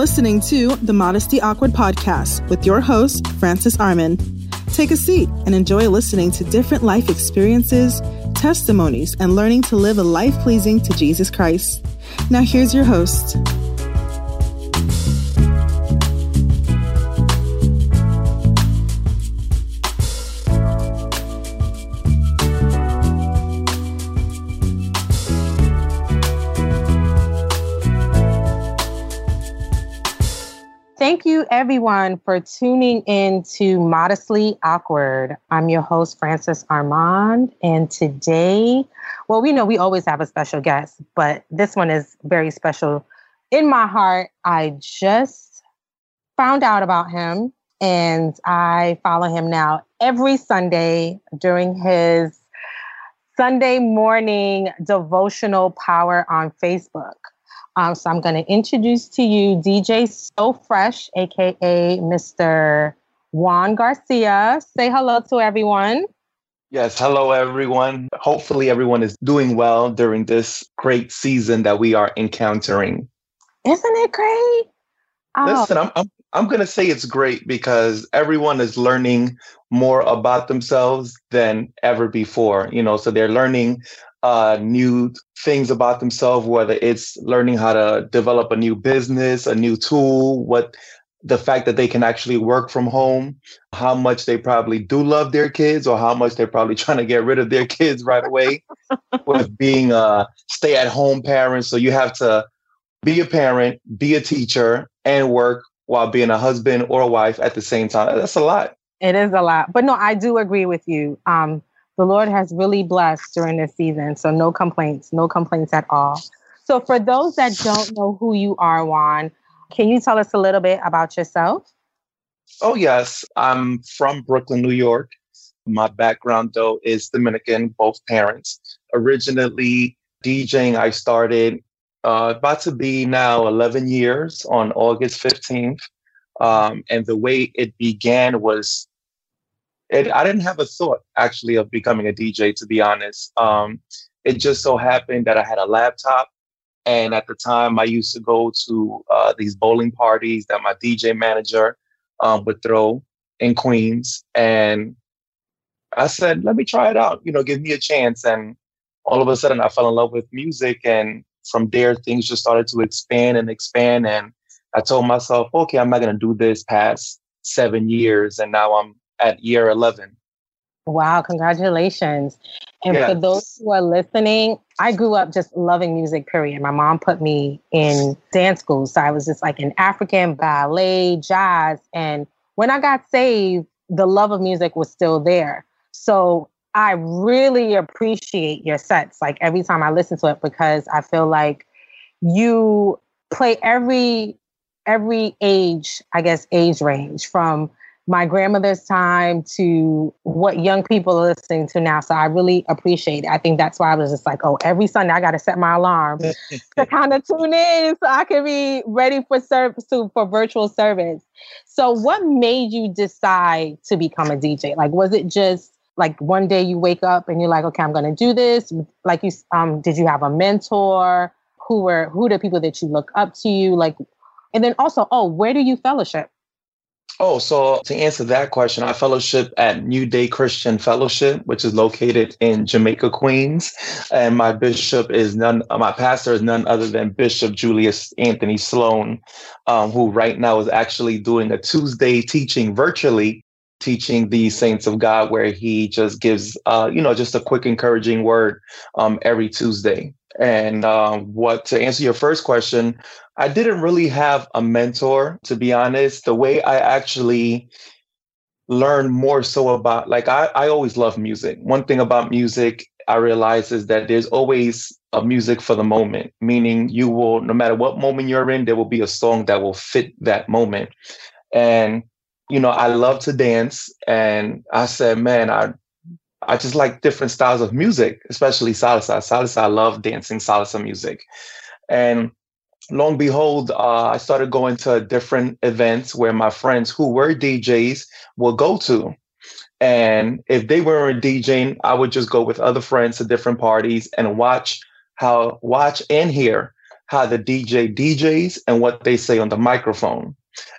listening to the Modestly Awkward podcast with your host, Francis Arman. Take a seat and enjoy listening to different life experiences, testimonies, and learning to live a life pleasing to Jesus Christ. Now, here's your host. Thank you, everyone, for tuning in to Modestly Awkward. I'm your host, Francis Armand, and today, well, we know we always have a special guest, but this one is very special. In my heart, I just found out about him, and I follow him now every Sunday during his Sunday morning devotional power on Facebook. Um, so I'm going to introduce to you DJ So Fresh, aka Mr. Juan Garcia. Say hello to everyone. Yes, hello everyone. Hopefully everyone is doing well during this great season that we are encountering. Isn't it great? Oh. Listen, I'm, I'm I'm going to say it's great because everyone is learning more about themselves than ever before. You know, so they're learning uh, new things about themselves, whether it's learning how to develop a new business, a new tool, what the fact that they can actually work from home, how much they probably do love their kids, or how much they're probably trying to get rid of their kids right away with being a stay at home parent. So you have to be a parent, be a teacher, and work while being a husband or a wife at the same time. That's a lot. It is a lot. But no, I do agree with you. Um, the Lord has really blessed during this season. So no complaints, no complaints at all. So for those that don't know who you are, Juan, can you tell us a little bit about yourself? Oh, yes. I'm from Brooklyn, New York. My background, though, is Dominican, both parents. Originally, DJing, I started uh, about to be now 11 years on August 15th. Um, and the way it began was it, I didn't have a thought actually of becoming a DJ, to be honest. Um, it just so happened that I had a laptop. And at the time, I used to go to uh, these bowling parties that my DJ manager um, would throw in Queens. And I said, let me try it out, you know, give me a chance. And all of a sudden, I fell in love with music. And from there, things just started to expand and expand. And I told myself, okay, I'm not going to do this past seven years. And now I'm at year 11. Wow, congratulations. And yes. for those who are listening, I grew up just loving music, period. My mom put me in dance school. So I was just like in African, ballet, jazz. And when I got saved, the love of music was still there. So I really appreciate your sets, like every time I listen to it, because I feel like you play every every age, I guess, age range from my grandmother's time to what young people are listening to now. So I really appreciate it. I think that's why I was just like, oh, every Sunday I got to set my alarm to kind of tune in so I can be ready for service to, for virtual service. So what made you decide to become a DJ? Like, was it just like one day you wake up and you're like, okay, I'm going to do this. Like you, um, did you have a mentor? Who were, who the people that you look up to you? Like, and then also, oh, where do you fellowship? Oh, so to answer that question, I fellowship at New Day Christian Fellowship, which is located in Jamaica, Queens. And my bishop is none, my pastor is none other than Bishop Julius Anthony Sloan, um, who right now is actually doing a Tuesday teaching virtually, teaching the saints of God, where he just gives, uh, you know, just a quick encouraging word um, every Tuesday. And um, what to answer your first question, I didn't really have a mentor, to be honest. The way I actually learned more so about, like, I, I always love music. One thing about music I realize is that there's always a music for the moment, meaning you will, no matter what moment you're in, there will be a song that will fit that moment. And, you know, I love to dance. And I said, man, I I just like different styles of music, especially salsa. Salsa, I love dancing salsa music. And long behold, uh, I started going to different events where my friends who were DJs would go to. And if they weren't DJing, I would just go with other friends to different parties and watch how watch and hear how the DJ DJs and what they say on the microphone.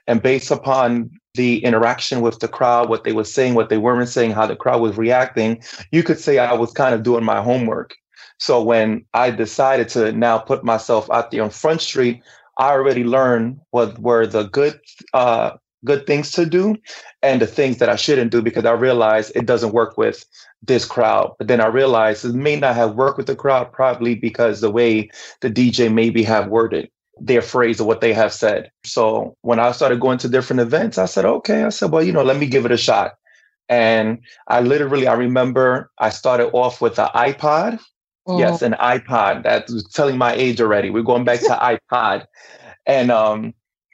And based upon the interaction with the crowd, what they were saying, what they weren't saying, how the crowd was reacting, you could say I was kind of doing my homework. So when I decided to now put myself out there on Front Street, I already learned what were the good uh, good things to do and the things that I shouldn't do because I realized it doesn't work with this crowd. But then I realized it may not have worked with the crowd probably because the way the DJ maybe have worded their phrase or what they have said. So when I started going to different events, I said, okay, I said, well, you know, let me give it a shot. And I literally, I remember I started off with an iPod. Yes, an iPod. That's telling my age already. We're going back to iPod. And um,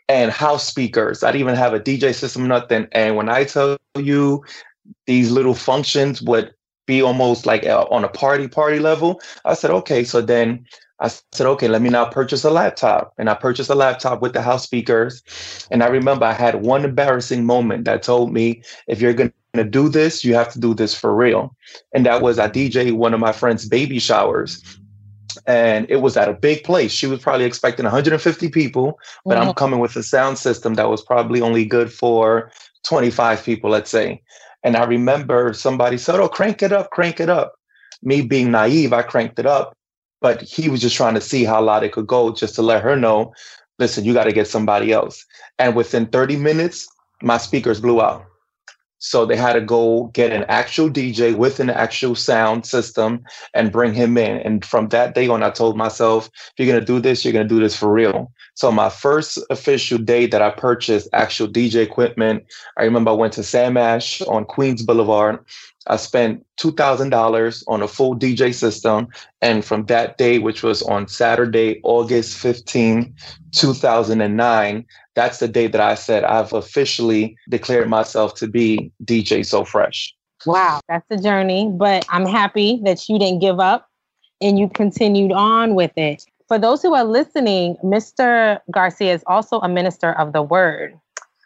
and house speakers. I didn't even have a DJ system, nothing. And when I tell you these little functions would be almost like a, on a party party level, I said, okay. So then I said, okay, let me now purchase a laptop. And I purchased a laptop with the house speakers. And I remember I had one embarrassing moment that told me, if you're going to do this, you have to do this for real. And that was I DJ one of my friend's baby showers and it was at a big place. She was probably expecting 150 people, but mm-hmm. I'm coming with a sound system that was probably only good for 25 people, let's say. And I remember somebody said, Oh, crank it up, crank it up. Me being naive, I cranked it up, but he was just trying to see how loud it could go just to let her know, listen, you got to get somebody else. And within 30 minutes, my speakers blew out. So they had to go get an actual DJ with an actual sound system and bring him in. And from that day on, I told myself, if you're going to do this, you're going to do this for real. So my first official day that I purchased actual DJ equipment, I remember I went to Sam Ash on Queens Boulevard. I spent $2,000 on a full DJ system. And from that day, which was on Saturday, August 15, 2009, that's the day that I said I've officially declared myself to be DJ So Fresh. Wow, that's a journey, but I'm happy that you didn't give up and you continued on with it. For those who are listening, Mr. Garcia is also a minister of the word.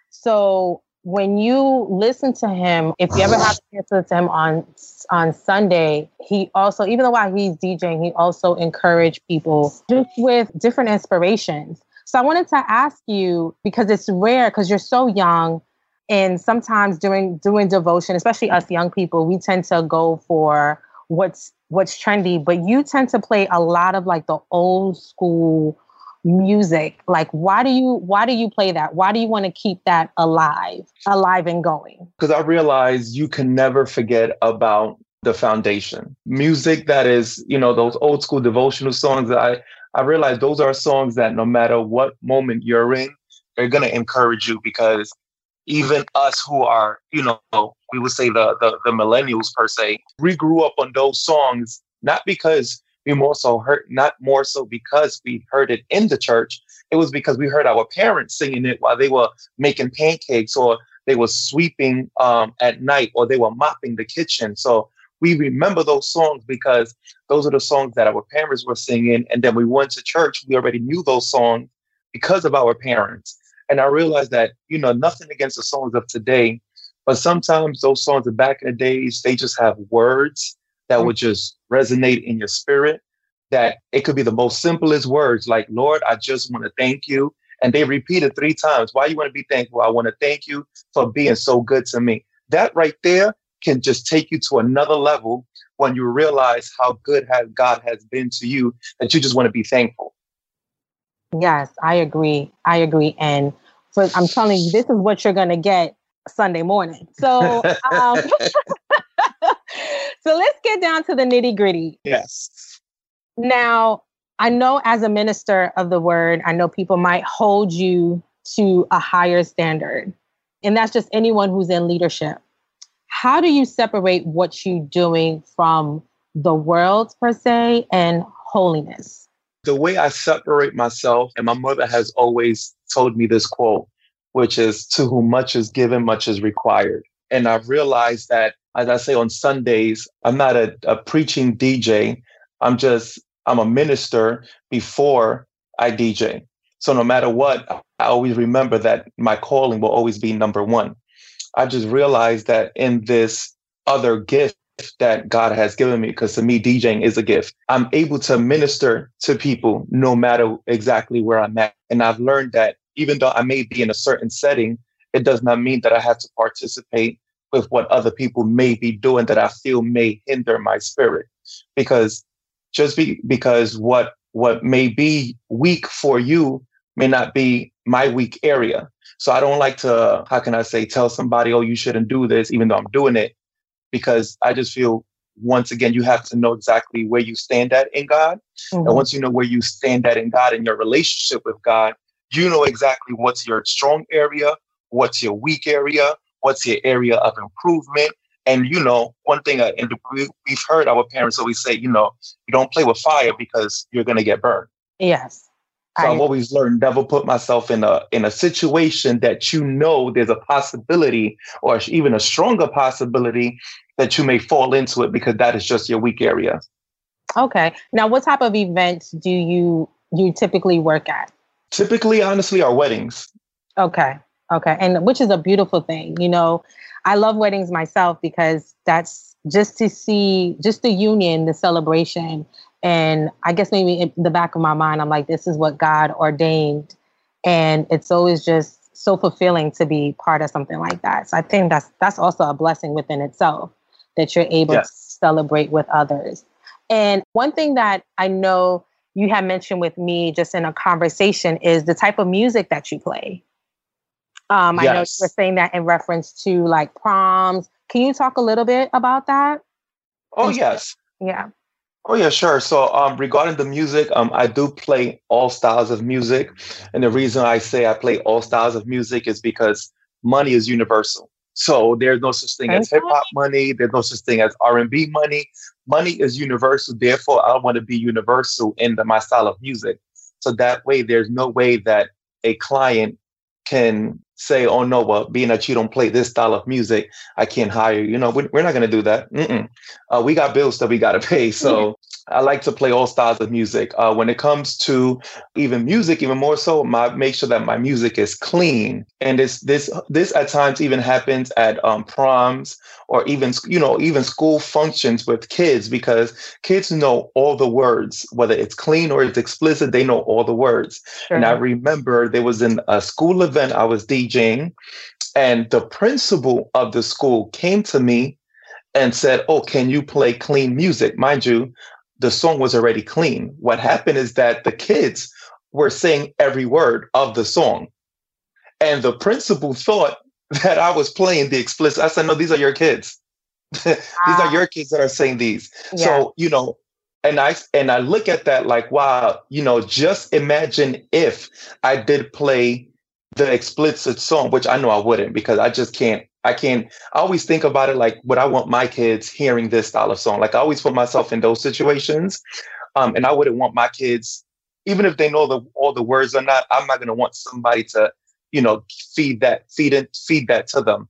So when you listen to him, if you ever have to listen to him on on Sunday, he also, even though while he's DJing, he also encouraged people just with different inspirations. So I wanted to ask you because it's rare because you're so young and sometimes during doing devotion, especially us young people, we tend to go for what's what's trendy, but you tend to play a lot of like the old school music. Like why do you why do you play that? Why do you want to keep that alive, alive and going? Because I realize you can never forget about the foundation. Music that is, you know, those old school devotional songs that I I realize those are songs that no matter what moment you're in, they're to encourage you because even us who are, you know, we would say the, the, the millennials per se, we grew up on those songs, not because we more so heard, not more so because we heard it in the church. It was because we heard our parents singing it while they were making pancakes or they were sweeping um, at night or they were mopping the kitchen. So we remember those songs because those are the songs that our parents were singing. And then we went to church, we already knew those songs because of our parents. And I realized that, you know, nothing against the songs of today, but sometimes those songs of back in the days, they just have words that would mm-hmm. just resonate in your spirit. That it could be the most simplest words, like, Lord, I just want to thank you. And they repeat it three times. Why you want to be thankful? I want to thank you for being so good to me. That right there can just take you to another level when you realize how good has God has been to you that you just want to be thankful. Yes, I agree. I agree. And for, I'm telling you, this is what you're going to get Sunday morning. So, um, so let's get down to the nitty gritty. Yes. Now, I know as a minister of the word, I know people might hold you to a higher standard. And that's just anyone who's in leadership how do you separate what you're doing from the world per se and holiness? The way I separate myself, and my mother has always told me this quote, which is to whom much is given, much is required. And I've realized that, as I say on Sundays, I'm not a, a preaching DJ. I'm just, I'm a minister before I DJ. So no matter what, I always remember that my calling will always be number one. I just realized that in this other gift that God has given me because to me, DJing is a gift. I'm able to minister to people no matter exactly where I'm at. And I've learned that even though I may be in a certain setting, it does not mean that I have to participate with what other people may be doing that I feel may hinder my spirit. Because just be, because what what may be weak for you may not be my weak area. So I don't like to, how can I say, tell somebody, oh, you shouldn't do this, even though I'm doing it, because I just feel once again, you have to know exactly where you stand at in God. Mm-hmm. And once you know where you stand at in God and your relationship with God, you know exactly what's your strong area, what's your weak area, what's your area of improvement. And you know, one thing, uh, and we've heard our parents always say, you know, you don't play with fire because you're going to get burned. Yes. So I, have always learned never put myself in a in a situation that you know there's a possibility or even a stronger possibility that you may fall into it because that is just your weak area. Okay. Now, what type of events do you you typically work at? Typically, honestly, are weddings. Okay. Okay. And which is a beautiful thing. You know, I love weddings myself because that's just to see just the union, the celebration. And I guess maybe in the back of my mind, I'm like, this is what God ordained. And it's always just so fulfilling to be part of something like that. So I think that's that's also a blessing within itself that you're able yes. to celebrate with others. And one thing that I know you have mentioned with me just in a conversation is the type of music that you play. Um, yes. I know you were saying that in reference to like proms. Can you talk a little bit about that? Oh, yes. Yeah. Oh yeah, sure. So um, regarding the music, um, I do play all styles of music, and the reason I say I play all styles of music is because money is universal. So there's no such thing as hip hop money. There's no such thing as R and B money money is universal. Therefore, I want to be universal in the, my style of music. So that way, there's no way that a client can say, "Oh no, well, being that you don't play this style of music, I can't hire you." You know, we're, we're not going to do that. Uh, we got bills that we got to pay. So I like to play all styles of music. Uh, when it comes to even music, even more so, my make sure that my music is clean. And this this this at times even happens at um, proms or even you know even school functions with kids because kids know all the words, whether it's clean or it's explicit. They know all the words. Sure. And I remember there was in a school event I was DJing, and the principal of the school came to me and said, Oh, can you play clean music? Mind you, the song was already clean. What happened is that the kids were saying every word of the song. And the principal thought that I was playing the explicit. I said, no, these are your kids. these are ah. your kids that are saying these. Yeah. So, you know, and I and I look at that like, wow, you know, just imagine if I did play the explicit song, which I know I wouldn't because I just can't I can't. I always think about it like would I want my kids hearing this style of song? Like I always put myself in those situations. Um, and I wouldn't want my kids, even if they know the all the words or not, I'm not gonna want somebody to, you know, feed that, feed it, feed that to them.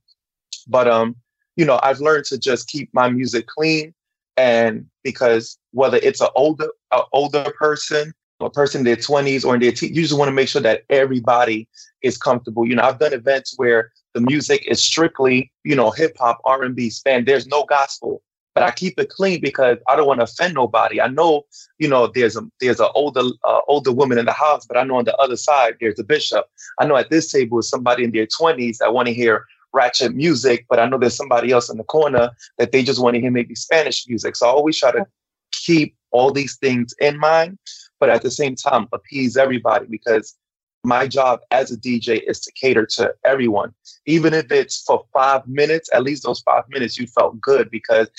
But um, you know, I've learned to just keep my music clean. And because whether it's an older, a older person, a person in their 20s or in their teens, you just want to make sure that everybody is comfortable. You know, I've done events where the music is strictly, you know, hip hop, R and B, span. There's no gospel, but I keep it clean because I don't want to offend nobody. I know, you know, there's a there's an older uh, older woman in the house, but I know on the other side there's a bishop. I know at this table is somebody in their 20s that want to hear ratchet music, but I know there's somebody else in the corner that they just want to hear maybe Spanish music. So I always try to keep all these things in mind, but at the same time appease everybody because my job as a DJ is to cater to everyone. Even if it's for five minutes, at least those five minutes you felt good because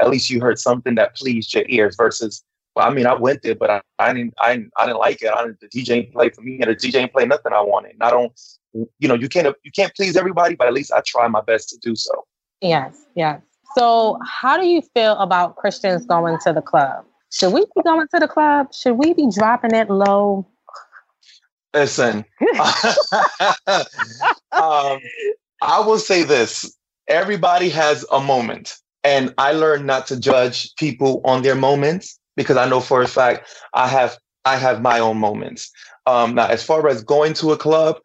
at least you heard something that pleased your ears versus well, I mean, I went there, but I, I didn't, I I didn't like it. I didn't, the DJ ain't play for me, and the DJ ain't play nothing I wanted. And I don't, you know, you can't, you can't please everybody, but at least I try my best to do so. Yes, yes. So, how do you feel about Christians going to the club? Should we be going to the club? Should we be dropping it low? Listen, um, I will say this everybody has a moment. And I learned not to judge people on their moments because I know for a fact I have I have my own moments. Um, now, as far as going to a club,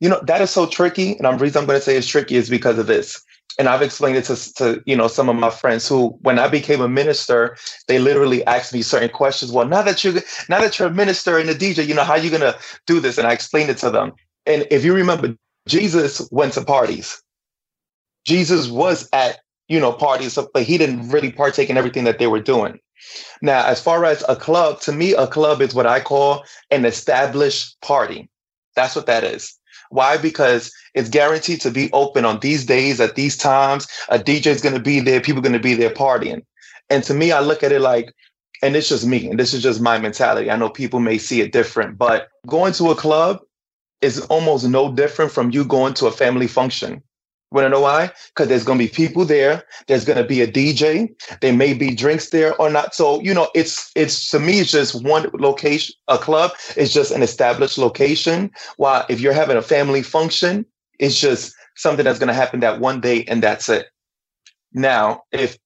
you know that is so tricky, and the reason I'm going to say it's tricky is because of this. And I've explained it to, to you know some of my friends who, when I became a minister, they literally asked me certain questions. Well, now that you now that you're a minister and a DJ, you know how you gonna do this? And I explained it to them. And if you remember, Jesus went to parties. Jesus was at you know parties, but he didn't really partake in everything that they were doing. Now, as far as a club, to me, a club is what I call an established party. That's what that is. Why? Because it's guaranteed to be open on these days at these times. A DJ is going to be there. People are going to be there partying. And to me, I look at it like, and it's just me, and this is just my mentality. I know people may see it different, but going to a club is almost no different from you going to a family function. Want to know why? Because there's going to be people there. There's going to be a DJ. There may be drinks there or not. So you know, it's it's to me, it's just one location. A club It's just an established location. While if you're having a family function, it's just something that's going to happen that one day and that's it. Now, if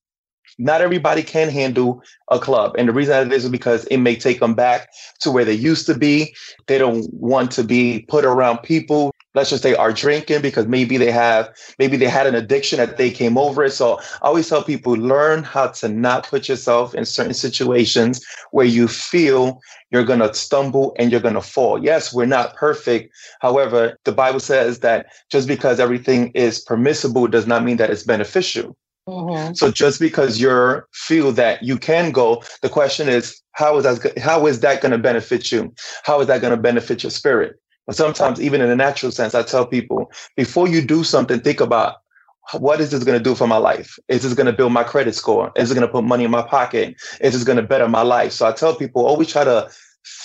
not everybody can handle a club. And the reason that is because it may take them back to where they used to be. They don't want to be put around people let's just say are drinking because maybe they have maybe they had an addiction that they came over it. So i always tell people learn how to not put yourself in certain situations where you feel you're going to stumble and you're going to fall. Yes we're not perfect. However the bible says that just because everything is permissible does not mean that it's beneficial. Mm-hmm. so just because you feel that you can go the question is how is that how is that going to benefit you? How is that going to benefit your spirit sometimes, even in a natural sense, I tell people before you do something, think about what is this going to do for my life? Is this going to build my credit score? Is it going to put money in my pocket? Is this going to better my life? So I tell people always try to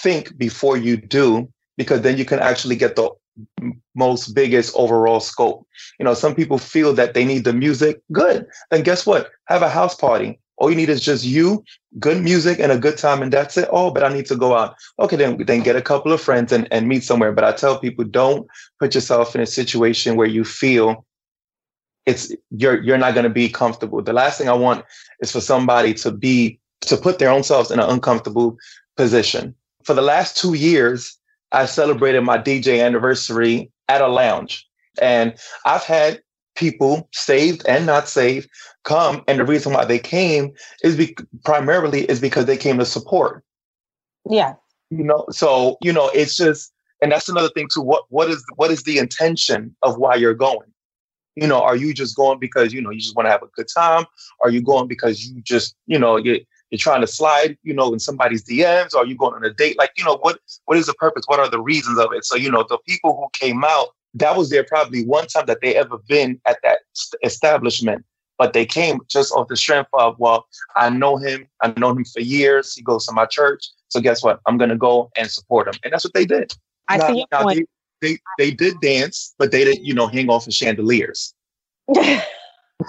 think before you do, because then you can actually get the most biggest overall scope. You know, some people feel that they need the music. Good. Then guess what? Have a house party. All you need is just you, good music, and a good time, and that's it. Oh, but I need to go out. Okay, then then get a couple of friends and, and meet somewhere. But I tell people don't put yourself in a situation where you feel it's you're you're not gonna be comfortable. The last thing I want is for somebody to be to put their own selves in an uncomfortable position. For the last two years, I celebrated my DJ anniversary at a lounge. And I've had people, saved and not saved, come. And the reason why they came is be- primarily is because they came to support. Yeah. You know, so you know, it's just, and that's another thing too. What what is what is the intention of why you're going? You know, are you just going because you know you just want to have a good time? Are you going because you just you know you you're trying to slide, you know, in somebody's DMs, or are you going on a date? Like, you know, what what is the purpose? What are the reasons of it? So, you know, the people who came out, that was their probably one time that they ever been at that establishment but they came just off the strength of, well, I know him. I know him for years. He goes to my church. So guess what? I'm going to go and support him. And that's what they did. I now, see point. They, they, they did dance, but they didn't, you know, hang off of chandeliers.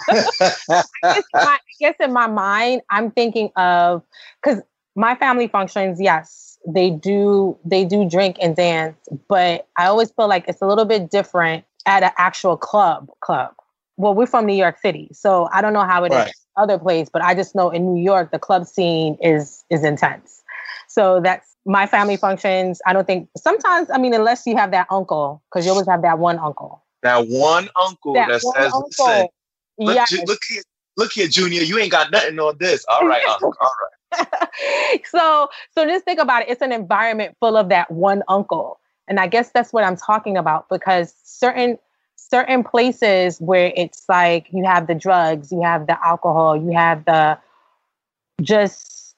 I, guess in my mind, I'm thinking of because my family functions, yes, they do they do drink and dance, but I always feel like it's a little bit different at an actual club club well, we're from New York City, so I don't know how it right. is other place, but I just know in New York the club scene is is intense. So that's my family functions. I don't think sometimes I mean unless you have that uncle, because you always have that one uncle. That one uncle that, that says, uncle. Look, yes. look here, look here, Junior, you ain't got nothing on this. All right, uncle, all right. so so just think about it. It's an environment full of that one uncle. And I guess that's what I'm talking about because certain certain places where it's like you have the drugs, you have the alcohol, you have the just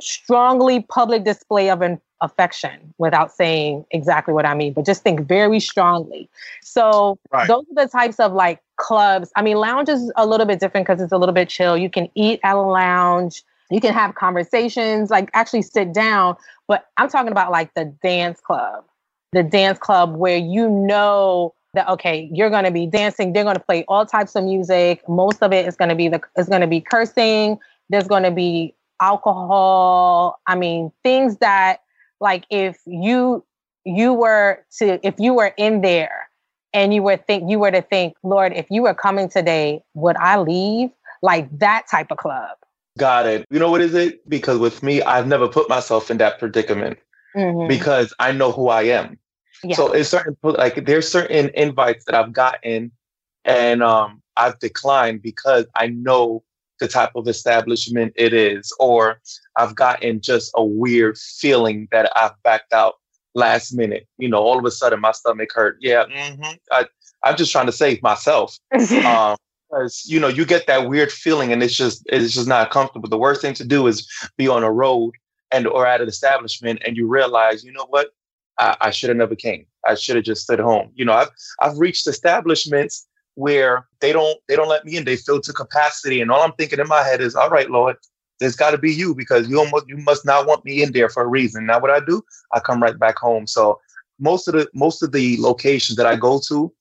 strongly public display of an affection without saying exactly what I mean, but just think very strongly. So right. those are the types of like clubs. I mean, lounge is a little bit different because it's a little bit chill. You can eat at a lounge, you can have conversations, like actually sit down. But I'm talking about like the dance club, the dance club where you know that okay you're going to be dancing they're going to play all types of music most of it is going to be the is going to be cursing there's going to be alcohol i mean things that like if you you were to if you were in there and you were think you were to think lord if you were coming today would i leave? Like that type of club. Got it. You know what is it? Because with me i've never put myself in that predicament mm-hmm. because i know who i am yeah. So it's certain like there's certain invites that I've gotten And um, I've declined because I know the type of establishment it is, or I've gotten just a weird feeling that I've backed out last minute. You know, all of a sudden my stomach hurt. Yeah, mm-hmm. I, I'm just trying to save myself. um, because you know you get that weird feeling and it's just it's just not comfortable. The worst thing to do is be on a road and or at an establishment and you realize, you know what, I, I should have never came. I should have just stood home. You know, I've I've reached establishments where they don't they don't let me in. They fill to capacity, and all I'm thinking in my head is, all right, Lord, there's got to be you because you almost you must not want me in there for a reason. Now, what I do, I come right back home. So most of the most of the locations that I go to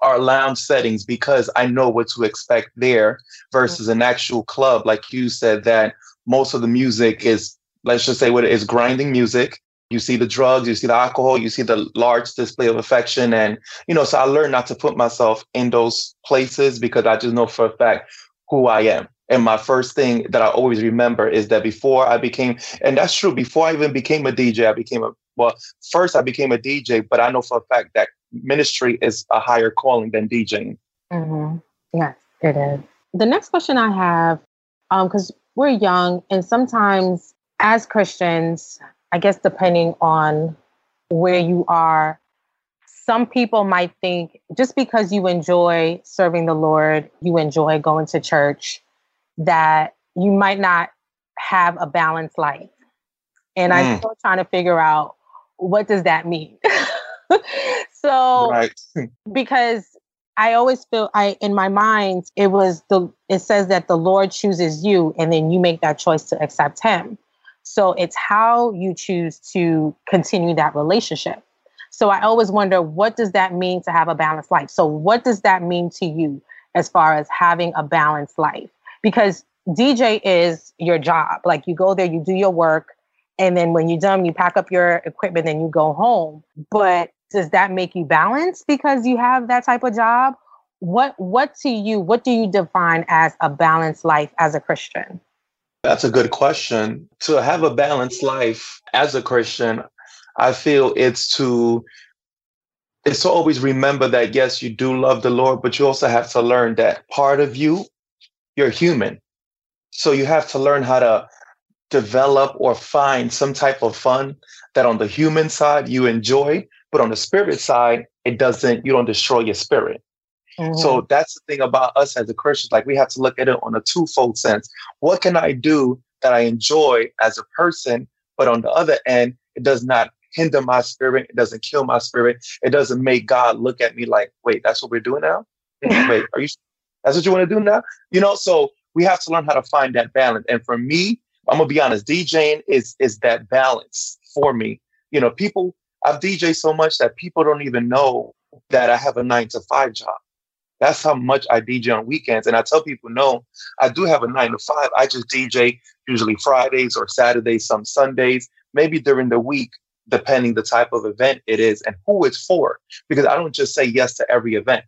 are lounge settings because I know what to expect there versus an actual club, like you said, that most of the music is let's just say what it is grinding music you see the drugs, you see the alcohol, you see the large display of affection. And, you know, so I learned not to put myself in those places because I just know for a fact who I am. And my first thing that I always remember is that before I became, and that's true, before I even became a DJ, I became a, well, first I became a DJ, but I know for a fact that ministry is a higher calling than DJing. Mm-hmm. Yes, it is. The next question I have, because um, we're young and sometimes as Christians, I guess depending on where you are, some people might think just because you enjoy serving the Lord, you enjoy going to church, that you might not have a balanced life. And mm. I'm still trying to figure out what does that mean? so right. because I always feel I in my mind it was the it says that the Lord chooses you and then you make that choice to accept him. So it's how you choose to continue that relationship. So I always wonder what does that mean to have a balanced life? So what does that mean to you as far as having a balanced life? Because DJ is your job. Like you go there, you do your work, and then when you're done, you pack up your equipment and you go home. But does that make you balanced because you have that type of job? What what to you, what do you define as a balanced life as a Christian? That's a good question. To have a balanced life as a Christian, I feel it's to it's to always remember that yes, you do love the Lord, but you also have to learn that part of you, you're human. So you have to learn how to develop or find some type of fun that on the human side you enjoy, but on the spirit side, it doesn't, you don't destroy your spirit. Mm-hmm. So that's the thing about us as a Christian. Like we have to look at it on a twofold sense. What can I do that I enjoy as a person? But on the other end, it does not hinder my spirit. It doesn't kill my spirit. It doesn't make God look at me like, wait, that's what we're doing now? wait, are you, that's what you want to do now? You know, so we have to learn how to find that balance. And for me, I'm gonna be honest, DJing is is that balance for me. You know, people I've DJ so much that people don't even know that I have a nine to five job. That's how much I DJ on weekends. And I tell people, no, I do have a nine to five. I just DJ usually Fridays or Saturdays, some Sundays, maybe during the week, depending the type of event it is and who it's for. Because I don't just say yes to every event.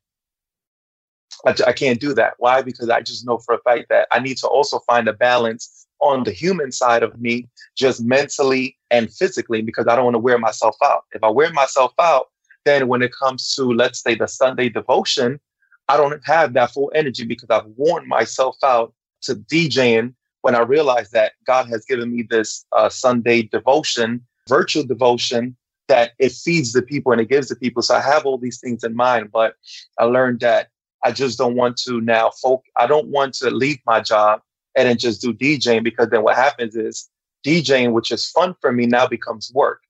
I, I can't do that. Why? Because I just know for a fact that I need to also find a balance on the human side of me, just mentally and physically, because I don't want to wear myself out. If I wear myself out, then when it comes to, let's say, the Sunday devotion, I don't have that full energy because I've worn myself out to DJing when I realized that God has given me this uh, Sunday devotion, virtual devotion, that it feeds the people and it gives the people. So I have all these things in mind, but I learned that I just don't want to now folk. I don't want to leave my job and then just do DJing because then what happens is DJing, which is fun for me, now becomes work.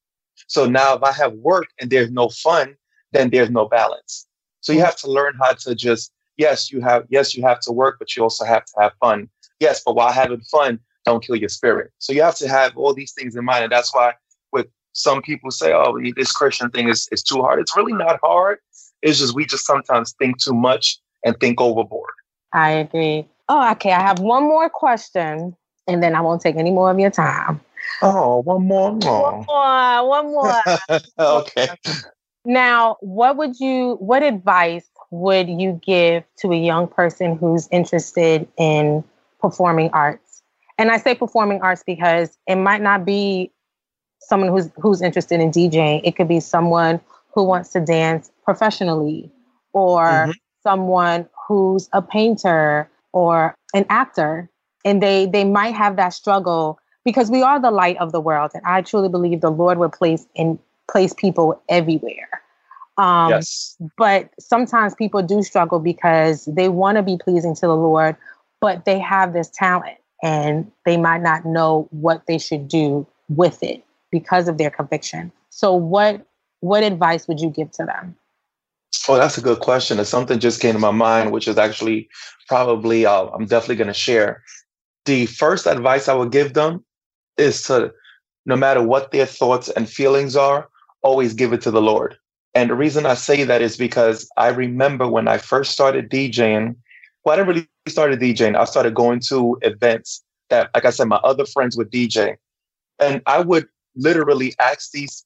So now if I have work and there's no fun, then there's no balance. So you have to learn how to just, yes, you have, yes, you have to work, but you also have to have fun. Yes, but while having fun, don't kill your spirit. So you have to have all these things in mind. And that's why with some people say, oh, this Christian thing is, is too hard. It's really not hard. It's just, we just sometimes think too much and think overboard. I agree. Oh, okay. I have one more question and then I won't take any more of your time. Oh, one more. Oh. One more. One more. okay. Now, what would you, what advice would you give to a young person who's interested in performing arts? And I say performing arts because it might not be someone who's who's interested in DJing. It could be someone who wants to dance professionally or mm-hmm. someone who's a painter or an actor and they they might have that struggle because we are the light of the world and i truly believe the lord will place in place people everywhere um, yes. but sometimes people do struggle because they want to be pleasing to the lord but they have this talent and they might not know what they should do with it because of their conviction so what what advice would you give to them Oh, that's a good question. And something just came to my mind, which is actually probably uh, I'm definitely going to share. The first advice I would give them is to, no matter what their thoughts and feelings are, always give it to the Lord. And the reason I say that is because I remember when I first started DJing. Well, I didn't really started DJing. I started going to events that, like I said, my other friends would DJ, and I would literally ask these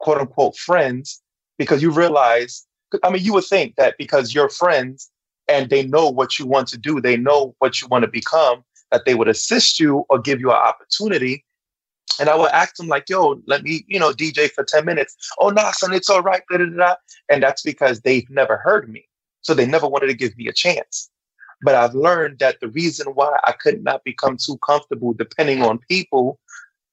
quote unquote friends because you realize I mean, you would think that because you're friends and they know what you want to do, they know what you want to become, that they would assist you or give you an opportunity. And I would ask them like, yo, let me, you know, DJ for 10 minutes. Oh, no, son, it's all right. Da, da, da. And that's because they've never heard me. So they never wanted to give me a chance. But I've learned that the reason why I could not become too comfortable depending on people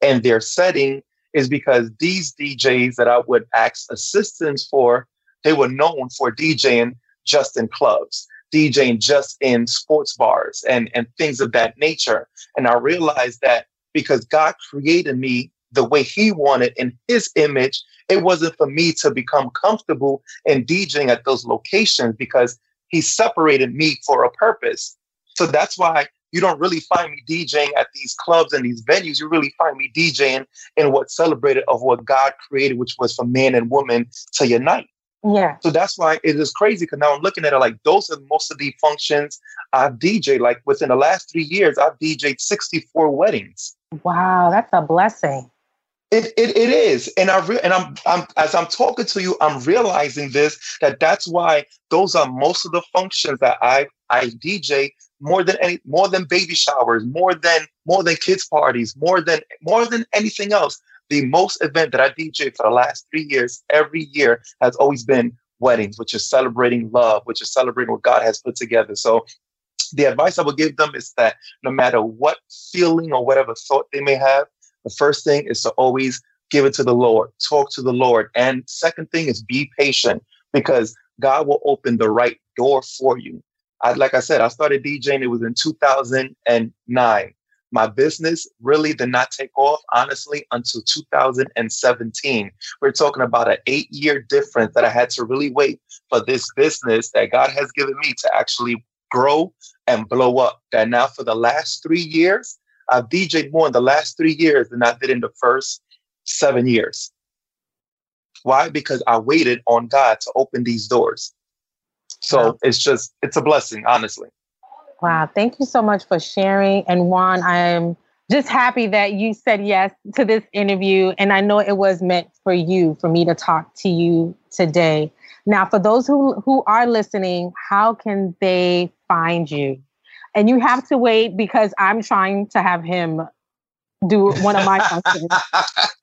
and their setting is because these DJs that I would ask assistance for they were known for DJing just in clubs, DJing just in sports bars and, and things of that nature. And I realized that because God created me the way He wanted in His image, it wasn't for me to become comfortable in DJing at those locations because He separated me for a purpose. So that's why you don't really find me DJing at these clubs and these venues. You really find me DJing in what celebrated of what God created, which was for man and woman to unite. Yeah. So that's why it is crazy because now I'm looking at it like those are most of the functions I've DJ. Like within the last three years, I've DJed 64 weddings. Wow, that's a blessing. It, it, it is, and I re- and I'm, I'm as I'm talking to you, I'm realizing this that that's why those are most of the functions that I I DJ more than any more than baby showers, more than more than kids parties, more than more than anything else the most event that I DJ for the last three years, every year, has always been weddings, which is celebrating love, which is celebrating what God has put together. So the advice I would give them is that no matter what feeling or whatever thought they may have, the first thing is to always give it to the Lord, talk to the Lord. And second thing is be patient because God will open the right door for you. I, like I said, I started DJing, it was in 2009 my business really did not take off, honestly, until 2017. We're talking about an eight year difference that I had to really wait for this business that God has given me to actually grow and blow up. And now, for the last three years, I've DJed more in the last three years than I did in the first seven years. Why? Because I waited on God to open these doors. So wow. it's just, it's a blessing, honestly. Wow. Thank you so much for sharing. And Juan, I am just happy that you said yes to this interview. And I know it was meant for you, for me to talk to you today. Now, for those who, who are listening, how can they find you? And you have to wait because I'm trying to have him do one of my functions.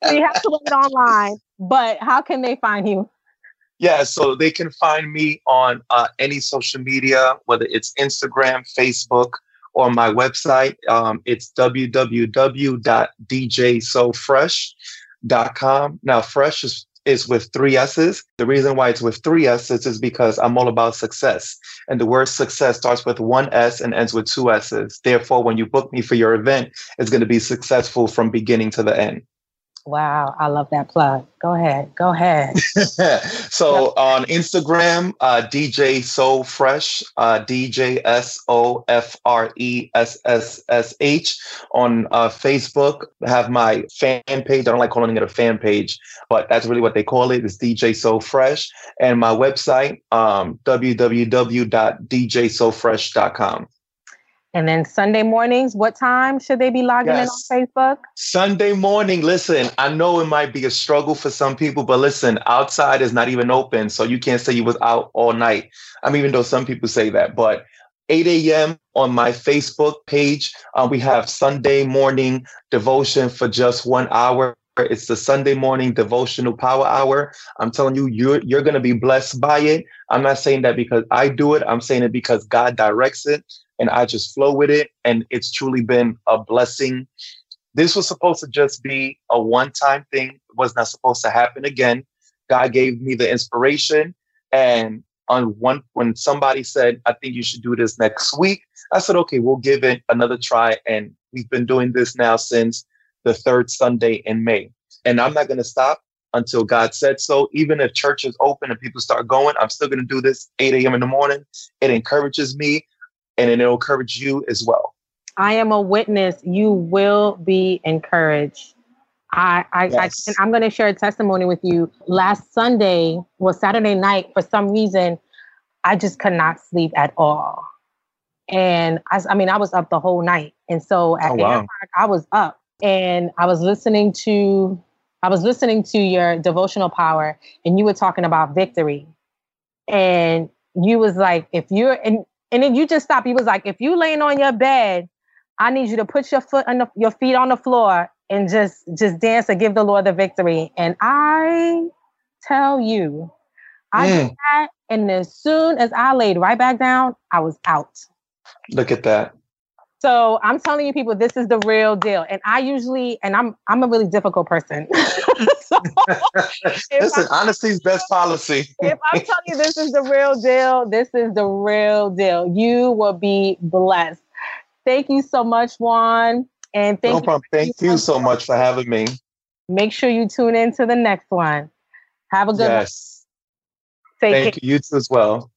so you have to wait online. But how can they find you? Yeah, so they can find me on uh, any social media, whether it's Instagram, Facebook, or my website. Um, it's www.djsofresh.com. Now, fresh is, is with three S's. The reason why it's with three S's is because I'm all about success. And the word success starts with one S and ends with two S's. Therefore, when you book me for your event, it's going to be successful from beginning to the end. Wow, I love that plug. Go ahead. Go ahead. so on Instagram, uh, DJ So Fresh, uh, DJ S O F R E S S S H. On uh, Facebook, have my fan page. I don't like calling it a fan page, but that's really what they call it. It's DJ So Fresh. And my website, um, www.djsofresh.com. And then Sunday mornings, what time should they be logging yes. in on Facebook? Sunday morning, listen, I know it might be a struggle for some people, but listen, outside is not even open. So you can't say you was out all night. I mean, even though some people say that, but 8 a.m. on my Facebook page, uh, we have Sunday morning devotion for just one hour. It's the Sunday morning devotional power hour. I'm telling you, you're you're gonna be blessed by it. I'm not saying that because I do it. I'm saying it because God directs it, and I just flow with it. And it's truly been a blessing. This was supposed to just be a one-time thing. It was not supposed to happen again. God gave me the inspiration, and on one when somebody said, "I think you should do this next week," I said, "Okay, we'll give it another try." And we've been doing this now since the third Sunday in May. And I'm not going to stop until God said so. Even if church is open and people start going, I'm still going to do this 8 a.m. in the morning. It encourages me and it'll encourage you as well. I am a witness. You will be encouraged. I, I, yes. I am going to share a testimony with you. Last Sunday was Saturday night. For some reason, I just could not sleep at all, and I, I mean, I was up the whole night. And so at oh, wow. I was up and I was listening to I was listening to your devotional power and you were talking about victory. And you was like, if you're and and then you just stopped. He was like, if you laying on your bed, I need you to put your foot on the, your feet on the floor and just just dance and give the Lord the victory. And I tell you, I mm. did that, and as soon as I laid right back down, I was out. Look at that. So I'm telling you, people, this is the real deal. And I usually, and I'm I'm a really difficult person. so Listen, I'm, honesty's best policy. if I'm telling you this is the real deal, this is the real deal. You will be blessed. Thank you so much, Juan. And thank no problem. You thank you so much for having me. Make sure you tune in to the next one. Have a good yes. one. Thank you. You too as well.